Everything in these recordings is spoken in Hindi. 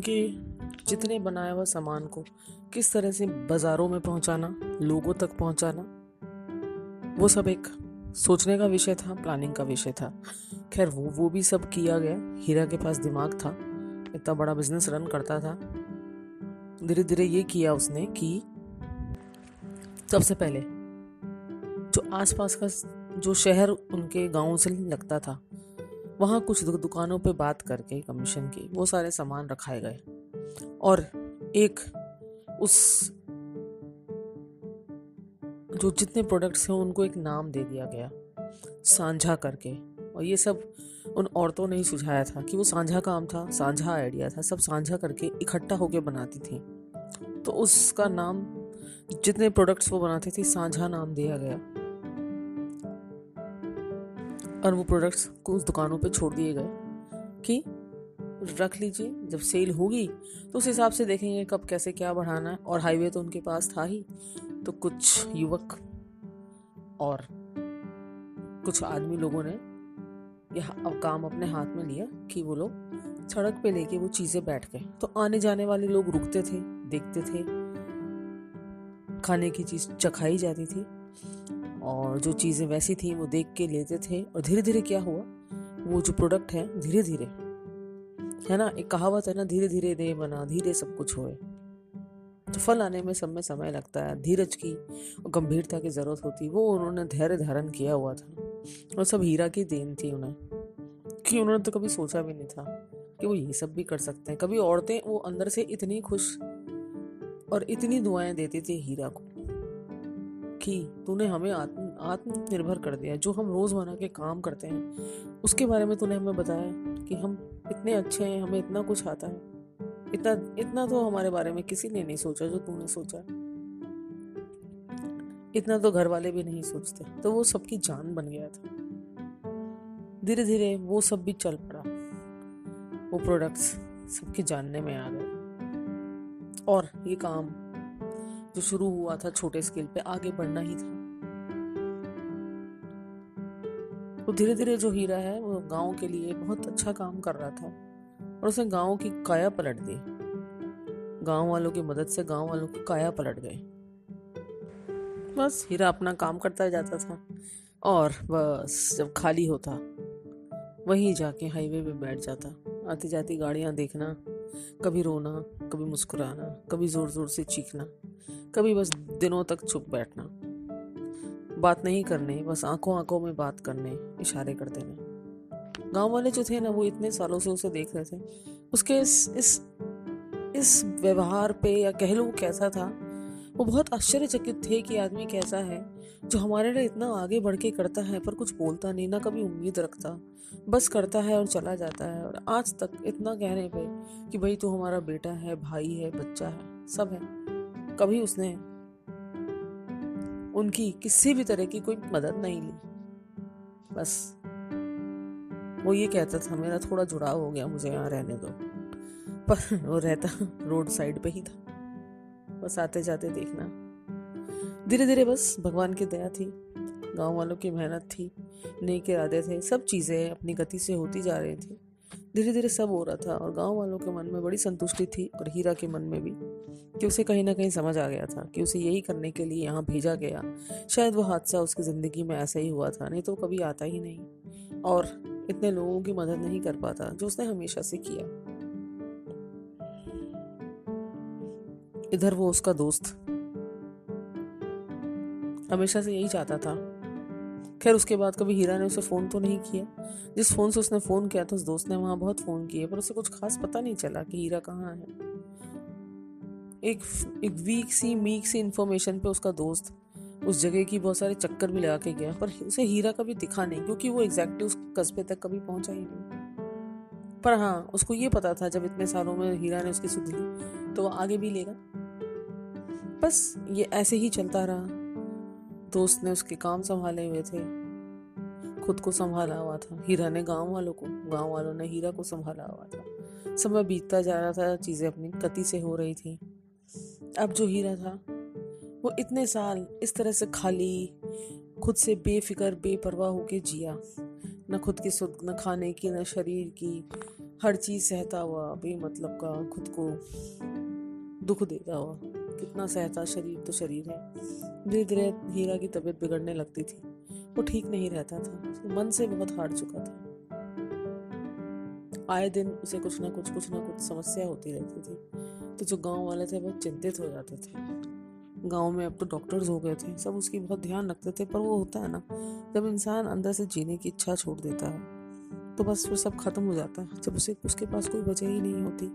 उनके जितने बनाया हुआ सामान को, किस तरह से बाज़ारों में पहुंचाना, लोगों तक पहुंचाना, वो सब एक सोचने का विषय था प्लानिंग का विषय था। खैर, वो वो भी सब किया गया। हीरा के पास दिमाग था, इतना बड़ा बिज़नेस रन करता था। धीरे धीरे ये किया उसने कि सबसे पहले, जो आसपास का जो शहर उनके गाँव से लगता था वहाँ कुछ दुकानों पे बात करके कमीशन की, वो सारे सामान रखाए गए। और एक उस जो जितने प्रोडक्ट्स हैं, उनको एक नाम दे दिया गया, साझा करके। और ये सब उन औरतों ने ही सुझाया था कि वो साझा काम था, साझा आइडिया था, सब साझा करके इकट्ठा होकर बनाती थी। तो उसका नाम, जितने प्रोडक्ट्स वो बनाती थी, साझा नाम दिया गया। और वो प्रोडक्ट्स को उस दुकानों पे छोड़ दिए गए। कि रख लीजिए, जब सेल होगी तो उस हिसाब से देखेंगे कब कैसे क्या बढ़ाना है। और हाईवे तो उनके पास था ही। तो कुछ युवक और कुछ आदमी लोगों ने यह काम अपने हाथ में लिया कि वो लोग सड़क पे लेके वो चीज़ें बैठ गए। तो आने जाने वाले लोग रुकते थे, देखते थे। खाने की चीज़ चखाई जाती थी। और जो चीज़ें वैसी थी, वो देख के लेते थे। और धीरे धीरे क्या हुआ? वो जो प्रोडक्ट है धीरे धीरे है ना? एक कहावत है ना धीरे धीरे दे बना, धीरे सब कुछ होए। तो फल आने में सब में समय लगता है, धीरज की और गंभीरता की ज़रूरत होती। वो उन्होंने धैर्य धारण किया हुआ था। और सब हीरा की देन थी उन्हें, कि उन्होंने तो कभी सोचा भी नहीं था कि वो ये सब भी कर सकते हैं। कभी औरतें वो अंदर से इतनी खुश और इतनी दुआएँ देती थी हीरा को। कि तूने हमें आत्म, आत्मनिर्भर कर दिया, जो हम रोज़मर्रा के काम करते हैं। उसके बारे में तूने हमें बताया कि हम इतने अच्छे हैं, हमें इतना कुछ आता है। इतना इतना तो हमारे बारे में किसी ने नहीं सोचा जो तूने सोचा। इतना तो घर वाले भी नहीं सोचते तो वो सबकी जान बन गया था। धीरे धीरे वो सब भी चल पड़ा। वो प्रोडक्ट्स सबके जानने में आ गए। और ये काम जो शुरू हुआ था छोटे स्केल पे आगे बढ़ना ही था। तो धीरे धीरे जो हीरा है, वो गाँव के लिए बहुत अच्छा काम कर रहा था और उसने गाँव की काया पलट दी। गाँव वालों की मदद से गाँव वालों की काया पलट गई। बस हीरा अपना काम करता जाता था और बस जब खाली होता, वहीं जाके हाईवे पे बैठ जाता। आती जाती गाड़ियाँ देखना कभी रोना, कभी मुस्कुराना, कभी ज़ोर ज़ोर से चीखना, कभी बस दिनों तक छुप बैठना। बात नहीं करने, बस आँखों आँखों में बात करने, इशारे कर देने। गाँव वाले जो थे ना, वो इतने सालों से उसे देख रहे थे। उसके इस इस इस व्यवहार पे या कह लो कैसा था वो बहुत आश्चर्यचकित थे कि आदमी कैसा है, जो हमारे लिए इतना आगे बढ़ के करता है पर कुछ बोलता नहीं, ना कभी उम्मीद रखता। बस करता है और चला जाता है और आज तक इतना कहने पे कि भाई तू हमारा बेटा है, भाई है, बच्चा है, सब है। कभी उसने उनकी किसी भी तरह की कोई मदद नहीं ली। बस। वो ये कहता था, मेरा थोड़ा जुड़ाव हो गया मुझे यहाँ रहने दो। पर वो रहता रोड साइड पे ही था। बस आते जाते देखना। धीरे धीरे बस भगवान की दया थी गाँव वालों की मेहनत थी, नेक इरादे थे, सब चीज़ें अपनी गति से होती जा रही थी। धीरे धीरे सब हो रहा था और गाँव वालों के मन में बड़ी संतुष्टि थी और हीरा के मन में भी कि उसे कहीं ना कहीं समझ आ गया था कि उसे यही करने के लिए यहाँ भेजा गया। शायद वो हादसा उसकी ज़िंदगी में ऐसा ही हुआ था, नहीं तो कभी आता ही नहीं। और इतने लोगों की मदद नहीं कर पाता, जो उसने हमेशा से किया। इधर वो उसका दोस्त। हमेशा से यही चाहता था। खैर, उसके बाद कभी हीरा ने उसे फ़ोन तो नहीं किया। जिस फ़ोन से उसने फ़ोन किया था, उस दोस्त ने वहाँ बहुत फ़ोन किए पर उसे कुछ खास पता नहीं चला कि हीरा कहाँ है। एक एक वीक सी मीक सी इन्फॉर्मेशन पे उसका दोस्त उस जगह की बहुत सारे चक्कर भी लगा के गया, पर उसे हीरा कभी दिखा नहीं, क्योंकि वो एग्जैक्टली उस कस्बे तक कभी पहुँचा ही नहीं। पर हाँ उसको ये पता था, जब इतने सालों में हीरा ने उसकी सुध ली तो वो आगे भी लेगा। बस ये ऐसे ही चलता रहा। दोस्त ने उसके काम संभाले हुए थे। खुद को संभाला हुआ था। हीरा ने गाँव वालों को, गाँव वालों ने हीरा को संभाला हुआ था। समय बीतता जा रहा था, चीज़ें अपनी गति से हो रही थी। अब जो हीरा था, वो इतने साल इस तरह से खाली, खुद से बेफिक्र, बेपरवाह होके जिया। न खुद की सुध, न खाने की, न शरीर की, हर चीज़ सहता हुआ, बेमतलब का, खुद को दुख देता हुआ। कितना सहता शरीर तो शरीर है। धीरे धीरे हीरा की तबीयत बिगड़ने लगती थी। वो ठीक नहीं रहता था। मन से बहुत हार चुका था। आए दिन उसे कुछ ना कुछ कुछ ना कुछ समस्या होती रहती थी। तो जो गाँव वाले थे बहुत चिंतित हो जाते थे। गाँव में अब तो डॉक्टर्स हो गए थे। सब उसकी बहुत ध्यान रखते थे, पर वो होता है ना, जब इंसान अंदर से जीने की इच्छा छोड़ देता है तो बस वो सब खत्म हो जाता है। जब उसे, उसके पास कोई वजह ही नहीं होती।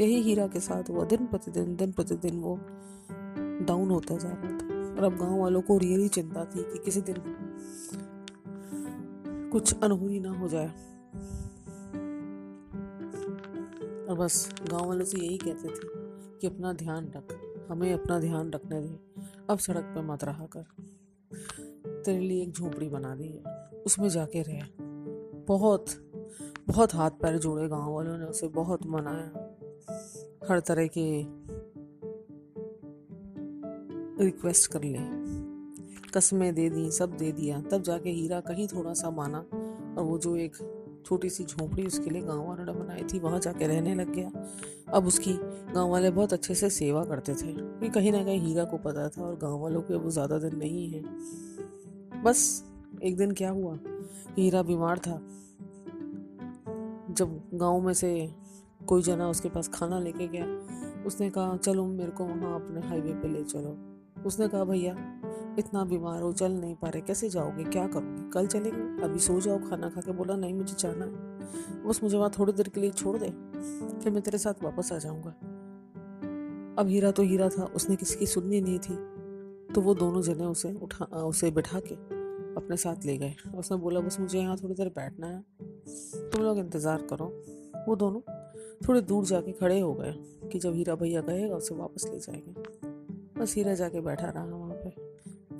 यही हीरा के साथ हुआ, दिन प्रतिदिन दिन प्रतिदिन वो डाउन होता जा रहा था। और अब गाँव वालों को रियली चिंता थी कि किसी दिन कुछ अनहोनी ना हो जाए। और बस गाँव वालों से यही कहते थे कि अपना ध्यान रख, हमें अपना ध्यान रखने दे अब सड़क पर मत रहा कर। तेरे लिए एक झोपड़ी बना दी है, उसमें जाके रह। बहुत बहुत हाथ पैर जोड़े गाँव वालों ने उसे, बहुत मनाया। हर तरह के रिक्वेस्ट कर ले। कस्में दे दी, सब दे दिया। तब जाके हीरा कहीं थोड़ा सा माना और वो जो एक छोटी सी झोपड़ी उसके लिए गाँव वालों ने बनाई थी, वहाँ जाके रहने लग गया। अब उसकी गाँव वाले बहुत अच्छे से सेवा करते थे। कि कहीं ना कहीं हीरा को पता था और गाँव वालों के वो ज़्यादा दिन नहीं है। बस एक दिन क्या हुआ? हीरा बीमार था। जब गाँव में से कोई जना उसके पास खाना लेके गया। उसने कहा, चलो मेरे को वहाँ अपने हाईवे पे ले चलो। उसने कहा, भैया, इतना बीमार हो, चल नहीं पा रहे, कैसे जाओगे? क्या करोगे? कल चलेंगे? अभी सो जाओ, खाना खा के बोला, नहीं, मुझे जाना है। बस मुझे वहाँ थोड़ी देर के लिए छोड़ दे, फिर मैं तेरे साथ वापस आ जाऊँगा। अब हीरा तो हीरा था, उसने किसी की सुननी नहीं थी तो वो दोनों जने उसे उठा, उसे बैठा के अपने साथ ले गए। उसने बोला, बस मुझे यहाँ थोड़ी देर बैठना है, तुम लोग इंतज़ार करो। वो दोनों थोड़ी दूर जाके खड़े हो गए कि जब हीरा भैया गएगा उसे वापस ले जाएँगे। बस हीरा जाके बैठा रहा वहाँ पे।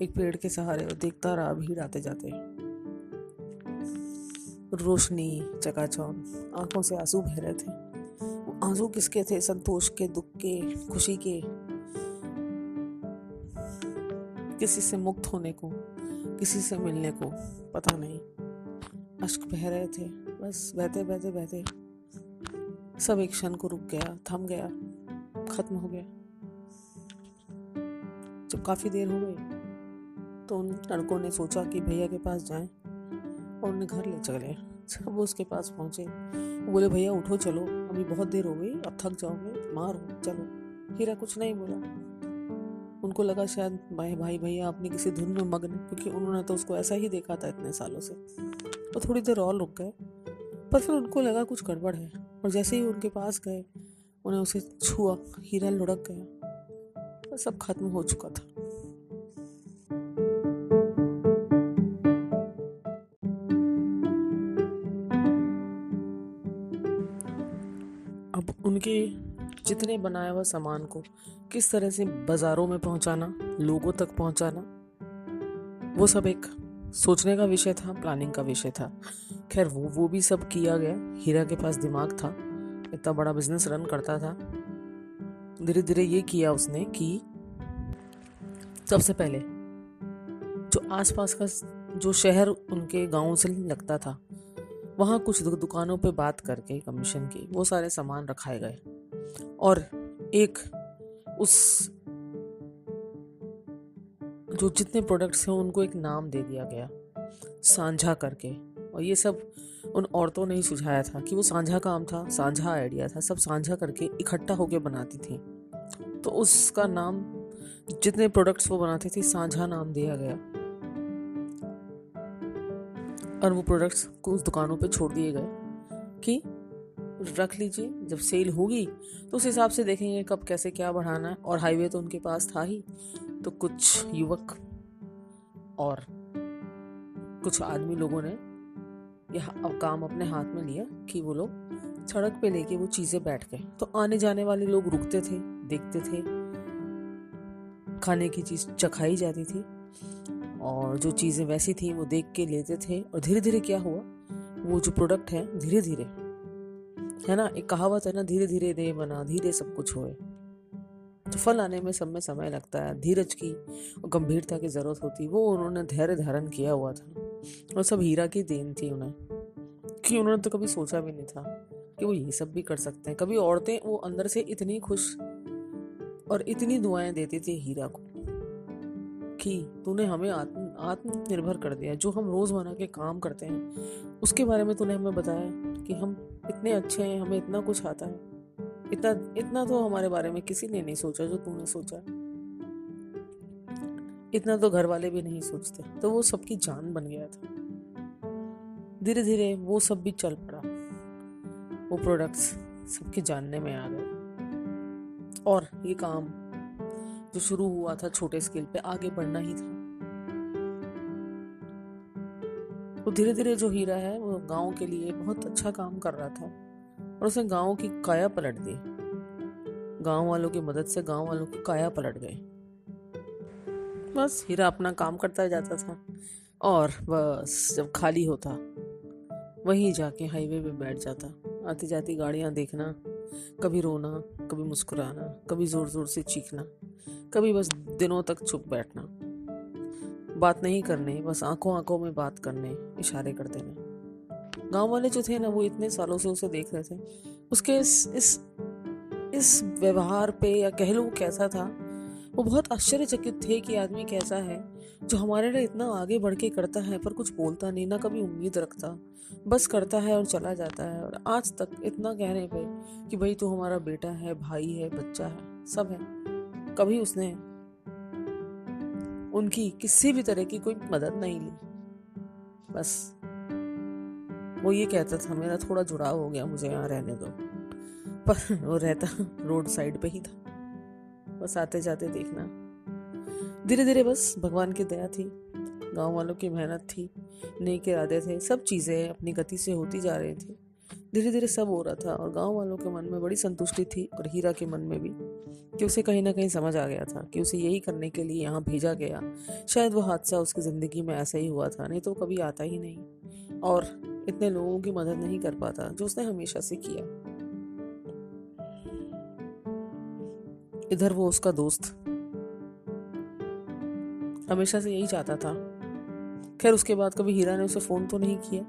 एक पेड़ के सहारे और देखता रहा भीड़ आते जाते रोशनी, चकाचौंध, आँखों से आँसू बह रहे थे। आँसू किसके थे? संतोष के, दुख के, खुशी के? किसी से मुक्त होने को, किसी से मिलने को, पता नहीं। अश्क बह रहे थे। बस बहते बहते बहते सब एक क्षण को रुक गया, थम गया, खत्म हो गया। जब काफ़ी देर हो गई तो उन लड़कों ने सोचा कि भैया के पास जाएँ और उन्हें घर ले चले। जब वो उसके पास पहुँचे बोले, भैया, उठो, चलो। अभी बहुत देर हो गई, अब थक जाओगे, मार चलो। हीरा कुछ नहीं बोला। उनको लगा शायद, भाई भाई, भैया अपनी किसी धुन में मग्न क्योंकि उन्होंने तो उसको ऐसा ही देखा था इतने सालों से। तो थोड़ी देर और रुक गए, पर फिर उनको लगा कुछ गड़बड़ है। और जैसे ही उनके पास गए, उन्हें उसे छुआ, हीरा लुढ़क गया और सब खत्म हो चुका था। अब उनके जितने बनाया हुआ सामान को किस तरह से बाज़ारों में पहुंचाना, लोगों तक पहुंचाना, वो सब एक सोचने का विषय था प्लानिंग का विषय था। खैर, वो वो भी सब किया गया। हीरा के पास दिमाग था, इतना बड़ा बिज़नेस रन करता था। धीरे धीरे ये किया उसने कि सबसे पहले जो आसपास का जो शहर उनके गाँव से लगता था, वहाँ कुछ दुकानों पे बात करके कमीशन की, वो सारे सामान रखाए गए। और एक उस जो जितने प्रोडक्ट्स हैं, उनको एक नाम दे दिया गया, साझा करके। और ये सब उन औरतों ने ही सुझाया था कि वो साझा काम था, साझा आइडिया था, सब साझा करके इकट्ठा होकर बनाती थी। तो उसका नाम, जितने प्रोडक्ट्स वो बनाती थी, साझा नाम दिया गया। और वो प्रोडक्ट्स को उस दुकानों पे छोड़ दिए गए कि रख लीजिए, जब सेल होगी तो उस हिसाब से देखेंगे कब कैसे क्या बढ़ाना है। और हाईवे तो उनके पास था ही तो कुछ युवक और कुछ आदमी लोगों ने यह काम अपने हाथ में लिया कि वो लोग सड़क पे लेके वो चीज़ें बैठ गए। तो आने जाने वाले लोग रुकते थे, देखते थे। खाने की चीज़ चखाई जाती थी और जो चीज़ें वैसी थी वो देख के लेते थे और धीरे धीरे क्या हुआ? वो जो प्रोडक्ट है धीरे धीरे है ना? एक कहावत है ना धीरे धीरे दे बना, धीरे सब कुछ होए। तो फल आने में सब में समय लगता है, धीरज की और गंभीरता की ज़रूरत होती, वो उन्होंने धैर्य धारण किया हुआ था। और सब हीरा की देन थी उन्हें, कि उन्होंने तो कभी सोचा भी नहीं था कि वो ये सब भी कर सकते हैं। कभी औरतें वो अंदर से इतनी खुश और इतनी दुआएँ देती थी हीरा को कि तूने हमें आत्म, आत्मनिर्भर कर दिया। जो हम रोज़मर्रा के काम करते हैं, उसके बारे में तूने हमें बताया कि हम इतने अच्छे हैं, हमें इतना कुछ आता है। इतना इतना तो हमारे बारे में किसी ने नहीं सोचा जो तूने सोचा। इतना तो घर वाले भी नहीं सोचते। तो वो सबकी जान बन गया था। धीरे धीरे वो सब भी चल पड़ा। वो प्रोडक्ट्स सबके जानने में आ गए। और ये काम जो शुरू हुआ था छोटे स्केल पे आगे बढ़ना ही था। तो धीरे धीरे जो हीरा है, वो गाँव के लिए बहुत अच्छा काम कर रहा था और उसने गाँव की काया पलट दी। गाँव वालों की मदद से गाँव वालों की काया पलट गई बस हीरा अपना काम करता जाता था। और बस जब खाली होता, वहीं जाके हाईवे पे बैठ जाता। आती जाती गाड़ियाँ देखना, कभी रोना, कभी मुस्कुराना, कभी ज़ोर ज़ोर से चीखना, कभी बस दिनों तक चुप बैठना। बात नहीं करने, बस आँखों आँखों में बात करने, इशारे कर देने। गाँव वाले जो थे ना, वो इतने सालों से उसे देख रहे थे। उसके इस इस इस व्यवहार पे या कह लो कैसा था वो बहुत आश्चर्यचकित थे कि आदमी कैसा है, जो हमारे लिए इतना आगे बढ़ के करता है पर कुछ बोलता नहीं, ना कभी उम्मीद रखता। बस करता है और चला जाता है और आज तक इतना कहने पे कि भाई तू हमारा बेटा है, भाई है, बच्चा है, सब है। कभी उसने उनकी किसी भी तरह की कोई मदद नहीं ली। बस। वो ये कहता था, मेरा थोड़ा जुड़ाव हो गया मुझे यहाँ रहने दो। पर वो रहता रोड साइड पे ही था। बस आते जाते देखना। धीरे धीरे बस भगवान की दया थी गाँव वालों की मेहनत थी, नेक इरादे थे, सब चीज़ें अपनी गति से होती जा रही थी। धीरे धीरे सब हो रहा था और गाँव वालों के मन में बड़ी संतुष्टि थी और हीरा के मन में भी कि उसे कहीं ना कहीं समझ आ गया था कि उसे यही करने के लिए यहाँ भेजा गया। शायद वो हादसा उसकी ज़िंदगी में ऐसा ही हुआ था, नहीं तो कभी आता ही नहीं। और इतने लोगों की मदद नहीं कर पाता, जो उसने हमेशा से किया। इधर वो उसका दोस्त हमेशा से यही चाहता था। खैर, उसके बाद कभी हीरा ने उसे फ़ोन तो नहीं किया।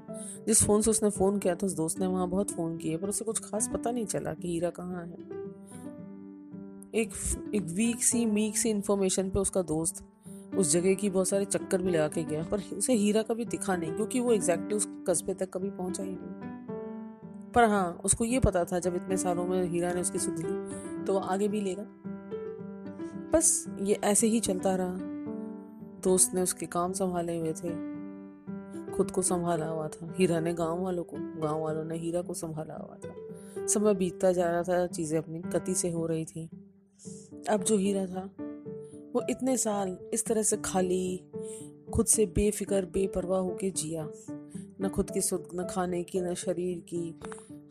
जिस फ़ोन से उसने फ़ोन किया था, उस दोस्त ने वहाँ बहुत फ़ोन किए पर उसे कुछ खास पता नहीं चला कि हीरा कहाँ है। एक एक वीक सी, मीक सी इन्फॉर्मेशन पे उसका दोस्त उस जगह की बहुत सारे चक्कर भी लगा के गया, पर उसे हीरा कभी दिखा नहीं, क्योंकि वो एग्जैक्टली उस कस्बे तक कभी पहुँचा ही नहीं। पर हाँ उसको ये पता था, जब इतने सालों में हीरा ने उसकी सुध ली तो वो आगे भी लेगा। बस ये ऐसे ही चलता रहा। दोस्त ने उसके काम संभाले हुए थे। खुद को संभाला हुआ था। हीरा ने गाँव वालों को, गाँव वालों ने हीरा को संभाला हुआ था। समय बीतता जा रहा था, चीज़ें अपनी गति से हो रही थी। अब जो हीरा था, वो इतने साल इस तरह से खाली, खुद से बेफिक्र, बेपरवाह होके जिया। न खुद की सुध न खाने की, न शरीर की,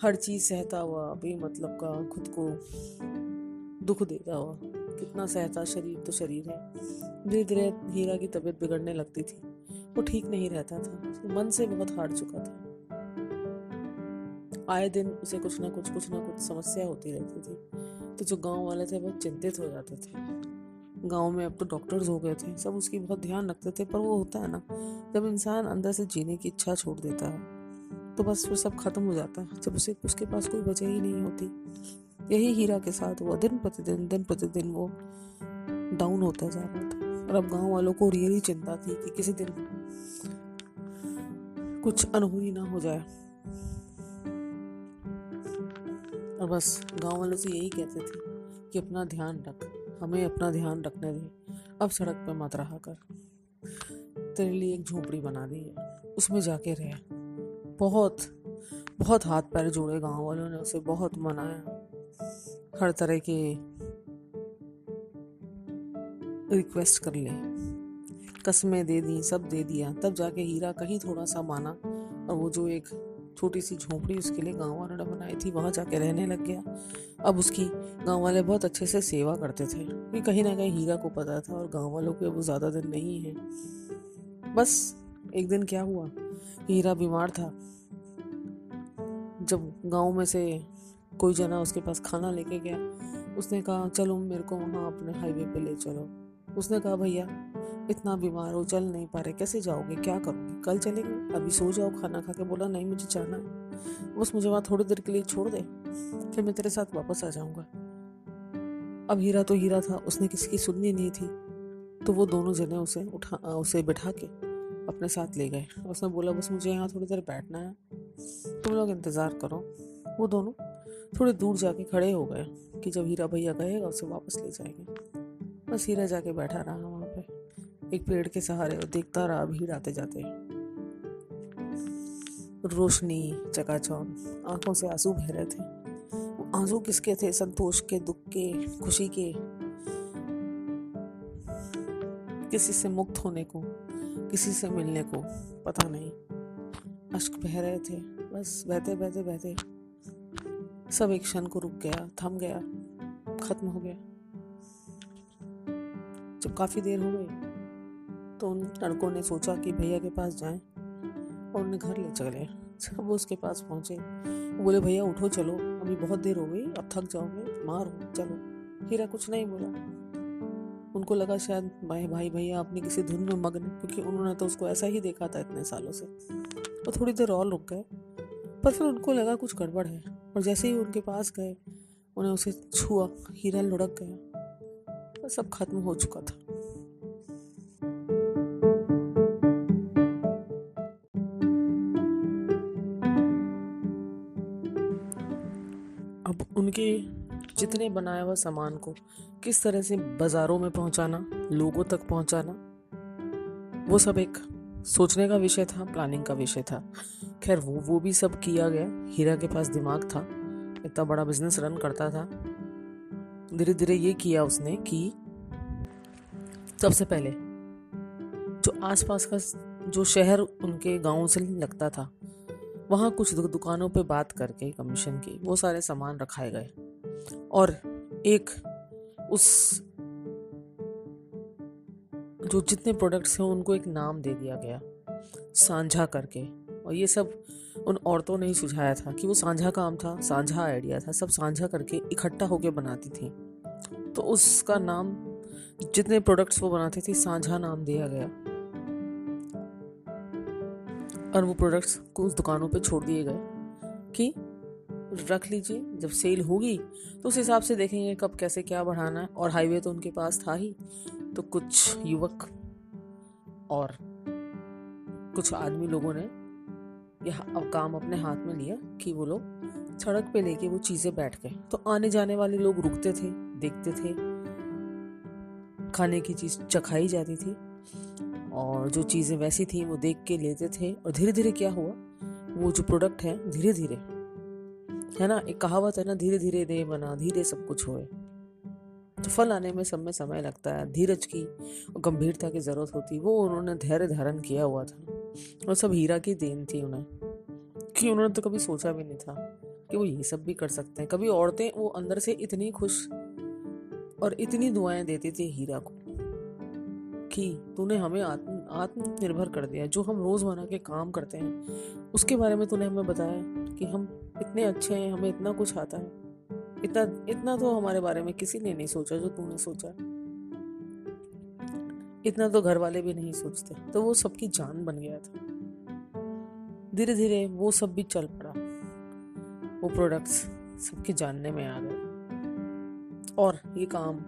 हर चीज़ सहता हुआ, बेमतलब का, खुद को दुख देता हुआ। कितना सहता शरीर तो शरीर है धीरे धीरे हीरा की तबीयत बिगड़ने लगती थी। वो ठीक नहीं रहता था। मन से बहुत हार चुका था। आए दिन उसे कुछ ना कुछ कुछ ना कुछ समस्या होती रहती थी। तो जो गाँव वाले थे बहुत चिंतित हो जाते थे। गाँव में अब तो डॉक्टर्स हो गए थे। सब उसकी बहुत ध्यान रखते थे, पर वो होता है ना, जब इंसान अंदर से जीने की इच्छा छोड़ देता है तो बस वो सब खत्म हो जाता है। जब उसे उसके पास कोई वजह ही नहीं होती। यही हीरा के साथ हुआ, दिन प्रतिदिन दिन प्रतिदिन वो डाउन होता जा रहा था। और अब गाँव वालों को रियली चिंता थी कि किसी दिन कुछ अनहोनी ना हो जाए। और बस गाँव वालों से यही कहते थे कि अपना ध्यान रख, हमें अपना ध्यान रखने दे अब सड़क पे मत रहा कर। तेरे लिए एक झोपड़ी बना दी है, उसमें जाके रह। बहुत बहुत हाथ पैर जोड़े गाँव वालों ने उसे, बहुत मनाया। हर तरह के रिक्वेस्ट कर ले। कस्में दे दी, सब दे दिया। तब जाके हीरा कहीं थोड़ा सा माना और वो जो एक छोटी सी झोपड़ी उसके लिए गाँव वालों बनाई थी, वहाँ जाके रहने लग गया। अब उसकी गाँव वाले बहुत अच्छे से सेवा करते थे। कि कहीं ना कहीं हीरा को पता था और गाँव वालों के वो ज़्यादा दिन नहीं है। बस एक दिन क्या हुआ? हीरा बीमार था। जब गाँव में से कोई जना उसके पास खाना लेके गया। उसने कहा, चलो मेरे को वहाँ अपने हाईवे पे ले चलो। उसने कहा, भैया, इतना बीमार हो, चल नहीं पा रहे, कैसे जाओगे? क्या करोगे? कल चलेंगे? अभी सो जाओ, खाना खा के बोला, नहीं, मुझे जाना है। बस मुझे वहाँ थोड़ी देर के लिए छोड़ दे, फिर मैं तेरे साथ वापस आ जाऊँगा। अब हीरा तो हीरा था, उसने किसी की सुननी नहीं थी तो वो दोनों जने उसे उठा, उसे बिठा के अपने साथ ले गए। उसने बोला, बस मुझे यहाँ थोड़ी देर बैठना है, तुम लोग इंतज़ार करो। वो दोनों थोड़े दूर जाके खड़े हो गए कि जब हीरा भैया गएगा उसे वापस ले जाएँगे। बस हीरा जाके बैठा रहा वहाँ पे। एक पेड़ के सहारे और देखता रहा भीड़ आते जाते रोशनी, चकाचौंध, आँखों से आँसू बह रहे थे। आँसू किसके थे? संतोष के, दुख के, खुशी के? किसी से मुक्त होने को, किसी से मिलने को, पता नहीं। अश्क बह रहे थे। बस बहते बहते बहते सब एक क्षण को रुक गया, थम गया, खत्म हो गया। जब काफ़ी देर हो गई तो उन लड़कों ने सोचा कि भैया के पास जाएँ और उन्हें घर ले चले। जब वो उसके पास पहुँचे बोले, भैया, उठो, चलो। अभी बहुत देर हो गई, अब थक जाओगे, मार, चलो। हीरा कुछ नहीं बोला। उनको लगा शायद, भाई भाई, भैया अपनी किसी धुन में मग्न क्योंकि उन्होंने तो उसको ऐसा ही देखा था इतने सालों से। वो थोड़ी देर और रुक गए, पर फिर उनको लगा कुछ गड़बड़ है। और जैसे ही उनके पास गए, उन्हें उसे छुआ, हीरा लुढ़क गया सब खत्म हो चुका था। अब उनके जितने बनाया हुआ सामान को किस तरह से बाज़ारों में पहुंचाना, लोगों तक पहुंचाना, वो सब एक सोचने का विषय था प्लानिंग का विषय था। खैर, वो वो भी सब किया गया। हीरा के पास दिमाग था, इतना बड़ा बिज़नेस रन करता था। धीरे धीरे ये किया उसने कि सबसे पहले जो आसपास का जो शहर उनके गाँव से लगता था, वहाँ कुछ दुकानों पे बात करके कमीशन की, वो सारे सामान रखाए गए। और एक उस जो जितने प्रोडक्ट्स हैं, उनको एक नाम दे दिया गया, साझा करके। और ये सब उन औरतों ने ही सुझाया था कि वो साझा काम था, साझा आइडिया था, सब साझा करके इकट्ठा होकर बनाती थी। तो उसका नाम, जितने प्रोडक्ट्स वो बनाती थी, साझा नाम दिया गया। और वो प्रोडक्ट्स को उस दुकानों पे छोड़ दिए गए कि रख लीजिए, जब सेल होगी तो उस हिसाब से देखेंगे कब कैसे क्या बढ़ाना है। और हाईवे तो उनके पास था ही तो कुछ युवक और कुछ आदमी लोगों ने यह काम अपने हाथ में लिया कि वो लोग सड़क पे लेके वो चीज़ें बैठ गए। तो आने जाने वाले लोग रुकते थे, देखते थे। खाने की चीज़ चखाई जाती थी और जो चीज़ें वैसी थी वो देख के लेते थे और धीरे धीरे क्या हुआ? वो जो प्रोडक्ट है धीरे धीरे है ना? एक कहावत है ना धीरे धीरे दे बना, धीरे सब कुछ होए। तो फल आने में सब में समय लगता है, धीरज की गंभीरता की ज़रूरत होती, वो उन्होंने धैर्य धारण किया हुआ था। और सब हीरा की देन थी उन्हें, कि उन्होंने तो कभी सोचा भी नहीं था कि वो ये सब भी कर सकते हैं। कभी औरतें वो अंदर से इतनी खुश और इतनी दुआएँ देती थी हीरा को कि तूने हमें आत्म आत्मनिर्भर कर दिया। जो हम रोज़मर्रा के काम करते हैं, उसके बारे में तूने हमें बताया कि हम इतने अच्छे हैं, हमें इतना कुछ आता है। इतना इतना तो हमारे बारे में किसी ने नहीं सोचा जो तूने सोचा। इतना तो घर वाले भी नहीं सोचते। तो वो सबकी जान बन गया था। धीरे धीरे वो सब भी चल पड़ा। वो प्रोडक्ट्स सबके जानने में आ गए। और ये काम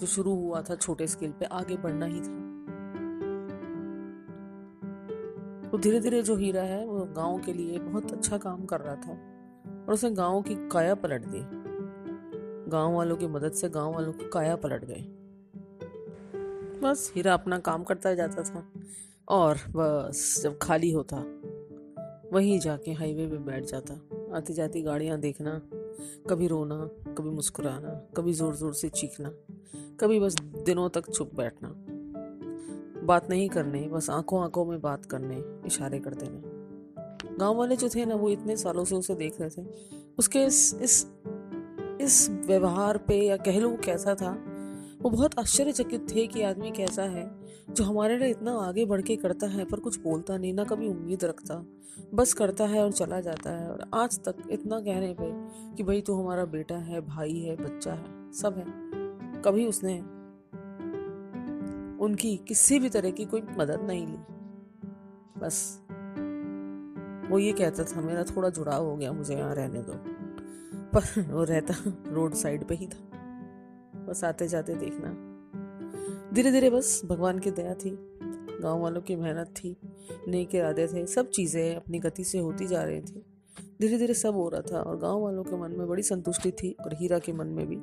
जो शुरू हुआ था छोटे स्केल पे आगे बढ़ना ही था। तो धीरे धीरे जो हीरा है, वो गाँव के लिए बहुत अच्छा काम कर रहा था और उसने गाँव की काया पलट दी। गाँव वालों की मदद से गाँव वालों की काया पलट गई बस। हीरा अपना काम करता जाता था और बस जब खाली होता, वहीं जाके हाईवे पे बैठ जाता। आती जाती गाड़ियाँ देखना, कभी रोना, कभी मुस्कुराना, कभी ज़ोर ज़ोर से चीखना, कभी बस दिनों तक चुप बैठना। बात नहीं करने, बस आँखों आँखों में बात करने, इशारे कर देने। गाँव वाले जो थे ना, वो इतने सालों से उसे देख रहे थे। उसके इस इस इस व्यवहार पे या कह लो कैसा था वो बहुत आश्चर्यचकित थे कि आदमी कैसा है, जो हमारे लिए इतना आगे बढ़ के करता है पर कुछ बोलता नहीं, ना कभी उम्मीद रखता। बस करता है और चला जाता है और आज तक इतना कहने पे कि भाई तू हमारा बेटा है, भाई है, बच्चा है, सब है। कभी उसने उनकी किसी भी तरह की कोई मदद नहीं ली। बस। वो ये कहता था, मेरा थोड़ा जुड़ाव हो गया मुझे यहाँ रहने दो। पर वो रहता रोड साइड पे ही था। बस आते जाते देखना। धीरे धीरे बस भगवान की दया थी, गाँव वालों की मेहनत थी, नेक इरादे थे, सब चीज़ें अपनी गति से होती जा रही थी। धीरे धीरे सब हो रहा था और गाँव वालों के मन में बड़ी संतुष्टि थी और हीरा के मन में भी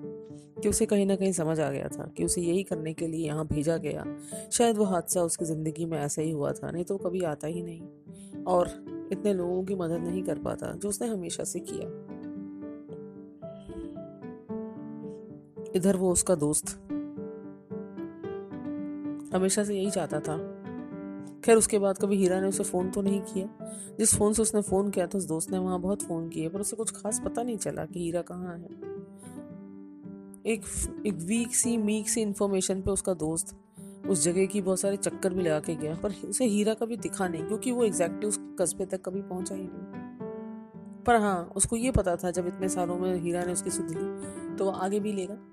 कि उसे कहीं ना कहीं समझ आ गया था कि उसे यही करने के लिए यहाँ भेजा गया। शायद वो हादसा उसकी ज़िंदगी में ऐसा ही हुआ था, नहीं तो कभी आता ही नहीं। और इतने लोगों की मदद नहीं कर पाता, जो उसने हमेशा से किया। इधर वो उसका दोस्त। हमेशा से यही चाहता था। खैर, उसके बाद कभी हीरा ने उसे फ़ोन तो नहीं किया। जिस फ़ोन से उसने फ़ोन किया था, उस दोस्त ने वहाँ बहुत फ़ोन किए, पर उसे कुछ खास पता नहीं चला कि हीरा कहाँ है। एक एक वीक सी, मीक सी इन्फॉर्मेशन पे उसका दोस्त उस जगह की बहुत सारे चक्कर भी लगा के गया, पर उसे हीरा कभी दिखा नहीं, क्योंकि वो एग्जैक्टली उस कस्बे तक कभी पहुँचा ही नहीं। पर हाँ उसको ये पता था, जब इतने सालों में हीरा ने उसकी सुध ली तो वो आगे भी लेगा।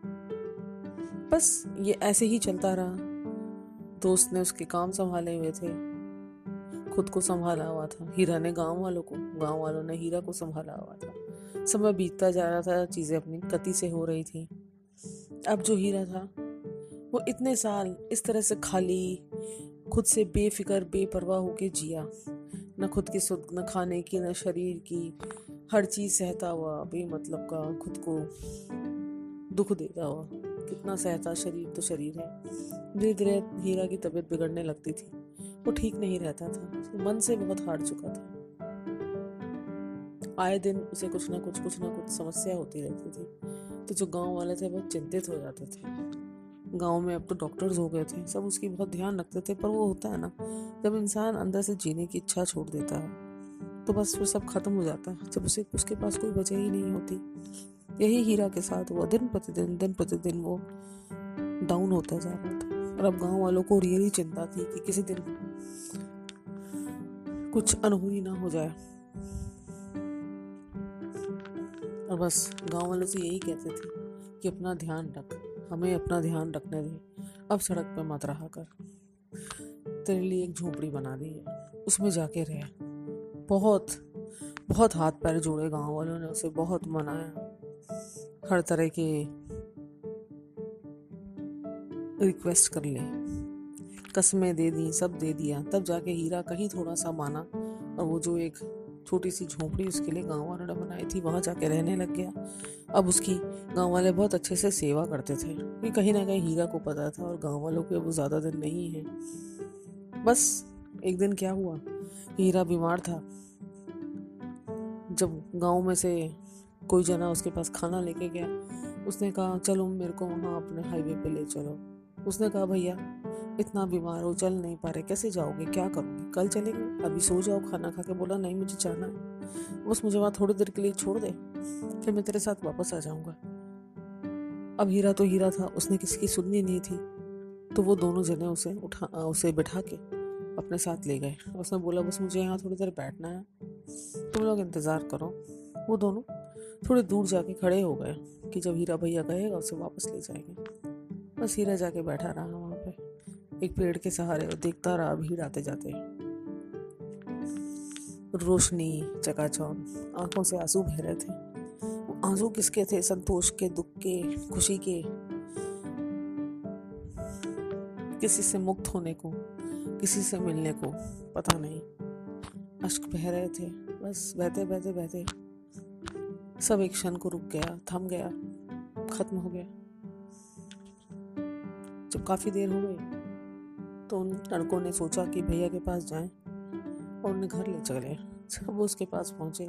बस ये ऐसे ही चलता रहा। दोस्त ने उसके काम संभाले हुए थे। खुद को संभाला हुआ था। हीरा ने गाँव वालों को, गाँव वालों ने हीरा को संभाला हुआ था। समय बीतता जा रहा था, चीज़ें अपनी गति से हो रही थी। अब जो हीरा था, वो इतने साल इस तरह से खाली, खुद से बेफिक्र, बेपरवाह होके जिया। न खुद की सुध, न खाने की, न शरीर की, हर चीज़ सहता हुआ, बेमतलब का, खुद को दुख देता हुआ। कितना सहता शरीर तो शरीर है। धीरे धीरे हीरा की तबीयत बिगड़ने लगती थी। वो ठीक नहीं रहता था। मन से बहुत हार चुका था। आए दिन उसे कुछ ना कुछ कुछ ना कुछ समस्या होती रहती थी। तो जो गाँव वाले थे बहुत चिंतित हो जाते थे। गाँव में अब तो डॉक्टर्स हो गए थे। सब उसकी बहुत ध्यान रखते थे, पर वो होता है ना, जब इंसान अंदर से जीने की इच्छा छोड़ देता है तो बस वो सब खत्म हो जाता है। जब उसे, उसके पास कोई वजह ही नहीं होती। यही हीरा के साथ हुआ, दिन प्रतिदिन दिन प्रतिदिन वो डाउन होता जा रहा था। और अब गाँव वालों को रियली चिंता थी कि किसी दिन कुछ अनहोनी ना हो जाए। और बस गाँव वालों से यही कहते थे कि अपना ध्यान रख, हमें अपना ध्यान रखने दे अब सड़क पे मत रहा कर। तेरे लिए एक झोपड़ी बना दी है, उसमें जाके रहे। बहुत बहुत हाथ पैर जोड़े गाँव वालों ने उसे, बहुत मनाया। हर तरह के रिक्वेस्ट कर ले। कस्में दे दी, सब दे दिया। तब जाके हीरा कहीं थोड़ा सा माना और वो जो एक छोटी सी झोपड़ी उसके लिए गाँव वालों ने बनाई थी, वहाँ जाके रहने लग गया। अब उसकी गाँव वाले बहुत अच्छे से सेवा करते थे क्योंकि कहीं ना कहीं हीरा को पता था और गाँव वालों के वो ज़्यादा दिन नहीं है। बस एक दिन क्या हुआ? हीरा बीमार था। जब गाँव में से कोई जना उसके पास खाना लेके गया। उसने कहा, चलो मेरे को वहाँ अपने हाईवे पे ले चलो। उसने कहा, भैया, इतना बीमार हो, चल नहीं पा रहे, कैसे जाओगे, क्या करोगे? कल चलेंगे? अभी सो जाओ, खाना खा के बोला, नहीं, मुझे जाना है। बस मुझे वहाँ थोड़ी देर के लिए छोड़ दे, फिर मैं तेरे साथ वापस आ जाऊँगा। अब हीरा तो हीरा था, उसने किसी की सुननी नहीं थी तो वो दोनों जने उसे उठा उसे बैठा के अपने साथ ले गए। उसने बोला, बस मुझे यहाँ थोड़ी देर बैठना है, तुम लोग इंतज़ार करो। वो दोनों थोड़े दूर जाके खड़े हो गए कि जब हीरा भैया कहेगा उसे वापस ले जाएँगे। बस हीरा जाके बैठा रहा वहाँ पे। एक पेड़ के सहारे और देखता रहा भीड़ आते जाते रोशनी, चकाचौंध, आँखों से आँसू बह रहे थे। आँसू किसके थे? संतोष के, दुख के, खुशी के? किसी से मुक्त होने को, किसी से मिलने को, पता नहीं। अश्क बह रहे थे। बस बहते बहते बहते सब एक क्षण को रुक गया, थम गया, खत्म हो गया। जब काफ़ी देर हो गई तो उन लड़कों ने सोचा कि भैया के पास जाएँ और उन्हें घर ले चले। जब वो उसके पास पहुँचे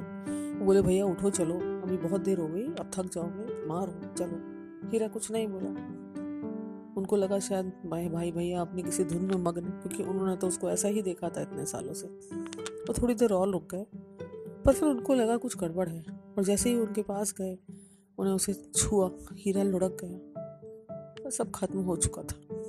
बोले, भैया, उठो, चलो। अभी बहुत देर हो गई, अब थक जाओगे, मार हो चलो। हीरा कुछ नहीं बोला। उनको लगा शायद, भाई भाई, भैया अपनी किसी धुन में मग्न क्योंकि उन्होंने तो उसको ऐसा ही देखा था इतने सालों से। वो थोड़ी देर और रुक गए, पर फिर उनको लगा कुछ गड़बड़ है। और जैसे ही उनके पास गए, उन्हें उसे छुआ, हीरा लुढ़क गया सब खत्म हो चुका था।